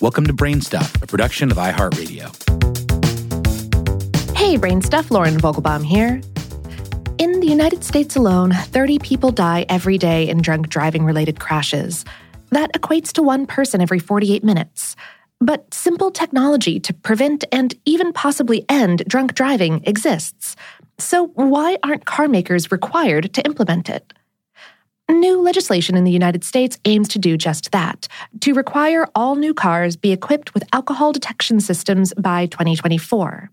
Welcome to Brainstuff, a production of iHeartRadio. Hey, Brainstuff, Lauren Vogelbaum here. In the United States alone, 30 people die every day in drunk driving related crashes. That equates to one person every 48 minutes. But simple technology to prevent and even possibly end drunk driving exists. So, why aren't car makers required to implement it? New legislation in the United States aims to do just that to require all new cars be equipped with alcohol detection systems by 2024.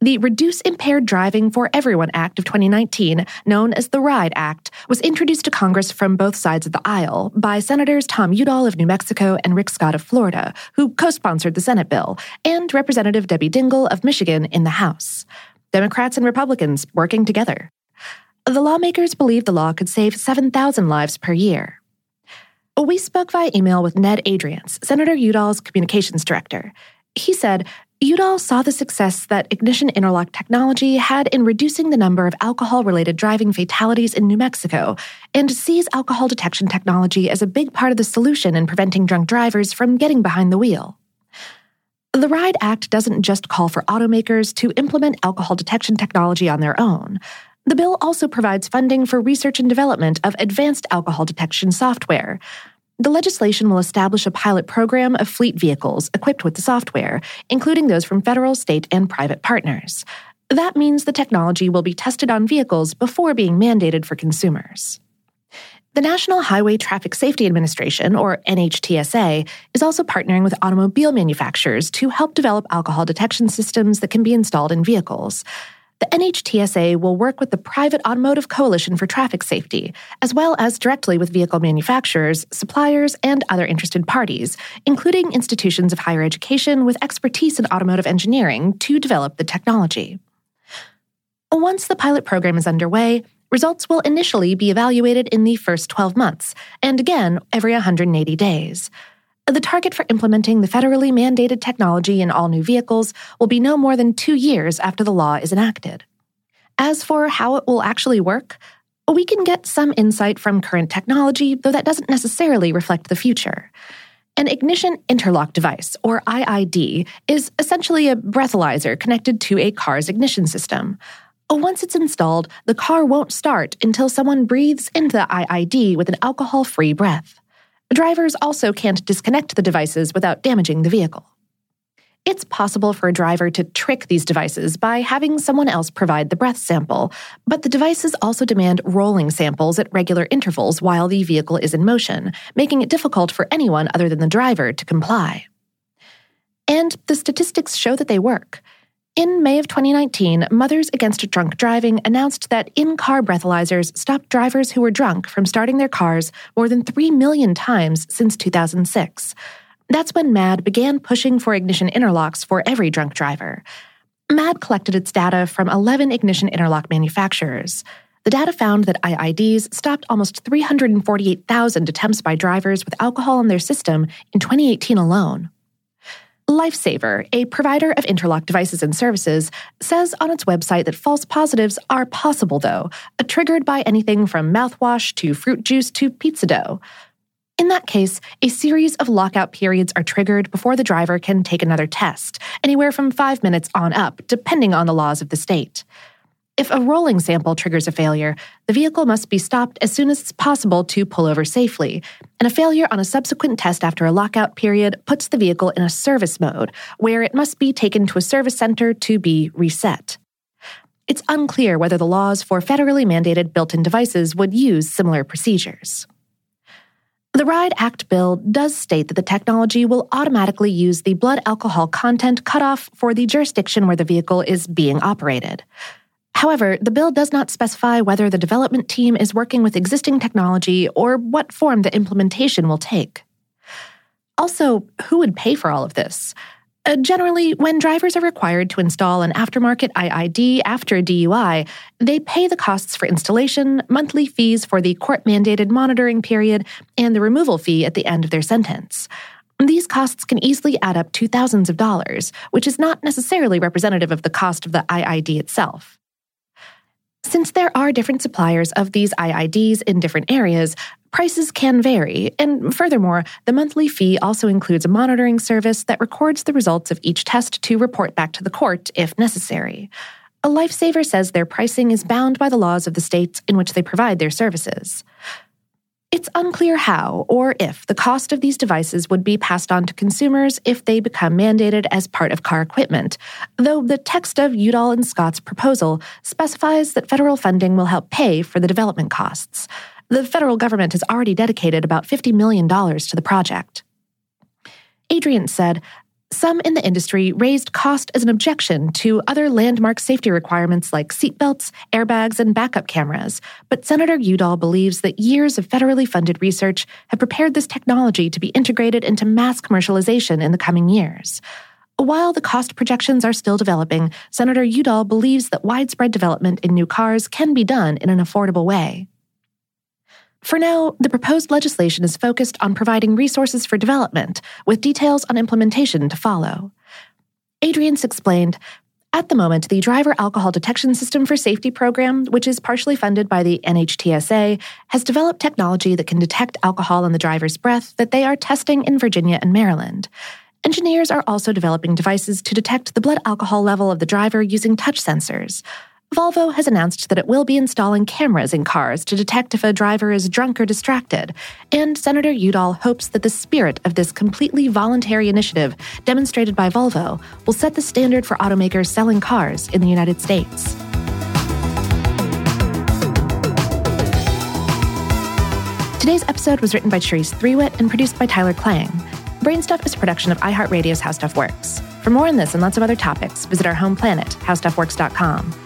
The Reduce Impaired Driving for Everyone Act of 2019, known as the RIDE Act, was introduced to Congress from both sides of the aisle by Senators Tom Udall of New Mexico and Rick Scott of Florida, who co sponsored the Senate bill, and Representative Debbie Dingell of Michigan in the House. Democrats and Republicans working together. The lawmakers believe the law could save 7,000 lives per year. We spoke via email with Ned Adriance, Senator Udall's communications director. He said Udall saw the success that ignition interlock technology had in reducing the number of alcohol related driving fatalities in New Mexico and sees alcohol detection technology as a big part of the solution in preventing drunk drivers from getting behind the wheel. The RIDE Act doesn't just call for automakers to implement alcohol detection technology on their own. The bill also provides funding for research and development of advanced alcohol detection software. The legislation will establish a pilot program of fleet vehicles equipped with the software, including those from federal, state, and private partners. That means the technology will be tested on vehicles before being mandated for consumers. The National Highway Traffic Safety Administration, or NHTSA, is also partnering with automobile manufacturers to help develop alcohol detection systems that can be installed in vehicles the NHTSA will work with the Private Automotive Coalition for Traffic Safety, as well as directly with vehicle manufacturers, suppliers, and other interested parties, including institutions of higher education with expertise in automotive engineering to develop the technology. Once the pilot program is underway, results will initially be evaluated in the first 12 months, and again every 180 days. The target for implementing the federally mandated technology in all new vehicles will be no more than two years after the law is enacted. As for how it will actually work, we can get some insight from current technology, though that doesn't necessarily reflect the future. An ignition interlock device, or IID, is essentially a breathalyzer connected to a car's ignition system. Once it's installed, the car won't start until someone breathes into the IID with an alcohol free breath. Drivers also can't disconnect the devices without damaging the vehicle. It's possible for a driver to trick these devices by having someone else provide the breath sample, but the devices also demand rolling samples at regular intervals while the vehicle is in motion, making it difficult for anyone other than the driver to comply. And the statistics show that they work. In May of 2019, Mothers Against Drunk Driving announced that in car breathalyzers stopped drivers who were drunk from starting their cars more than 3 million times since 2006. That's when MADD began pushing for ignition interlocks for every drunk driver. MADD collected its data from 11 ignition interlock manufacturers. The data found that IIDs stopped almost 348,000 attempts by drivers with alcohol in their system in 2018 alone. LifeSafer, a provider of interlock devices and services, says on its website that false positives are possible, though, uh, triggered by anything from mouthwash to fruit juice to pizza dough. In that case, a series of lockout periods are triggered before the driver can take another test, anywhere from five minutes on up, depending on the laws of the state. If a rolling sample triggers a failure, the vehicle must be stopped as soon as possible to pull over safely, and a failure on a subsequent test after a lockout period puts the vehicle in a service mode, where it must be taken to a service center to be reset. It's unclear whether the laws for federally mandated built in devices would use similar procedures. The RIDE Act bill does state that the technology will automatically use the blood alcohol content cutoff for the jurisdiction where the vehicle is being operated. However, the bill does not specify whether the development team is working with existing technology or what form the implementation will take. Also, who would pay for all of this? Uh, generally, when drivers are required to install an aftermarket IID after a DUI, they pay the costs for installation, monthly fees for the court mandated monitoring period, and the removal fee at the end of their sentence. These costs can easily add up to thousands of dollars, which is not necessarily representative of the cost of the IID itself. Since there are different suppliers of these IIDs in different areas, Prices can vary, and furthermore, the monthly fee also includes a monitoring service that records the results of each test to report back to the court if necessary. A LifeSafer says their pricing is bound by the laws of the states in which they provide their services. It's unclear how or if the cost of these devices would be passed on to consumers if they become mandated as part of car equipment, though the text of Udall and Scott's proposal specifies that federal funding will help pay for the development costs. The federal government has already dedicated about $50 million to the project. Adriance said, some in the industry raised cost as an objection to other landmark safety requirements like seatbelts, airbags, and backup cameras, but Senator Udall believes that years of federally funded research have prepared this technology to be integrated into mass commercialization in the coming years. While the cost projections are still developing, Senator Udall believes that widespread development in new cars can be done in an affordable way. For now, the proposed legislation is focused on providing resources for development, with details on implementation to follow. Adriance explained At the moment, the Driver Alcohol Detection System for Safety program, which is partially funded by the NHTSA, has developed technology that can detect alcohol in the driver's breath that they are testing in Virginia and Maryland. Engineers are also developing devices to detect the blood alcohol level of the driver using touch sensors. Volvo has announced that it will be installing cameras in cars to detect if a driver is drunk or distracted, and Senator Udall hopes that the spirit of this completely voluntary initiative demonstrated by Volvo will set the standard for automakers selling cars in the United States. Today's episode was written by Cherise Threewitt and produced by Tyler Klang. Brainstuff is a production of iHeartRadio's How Stuff Works. For more on this and lots of other topics, visit our home planet, howstuffworks.com.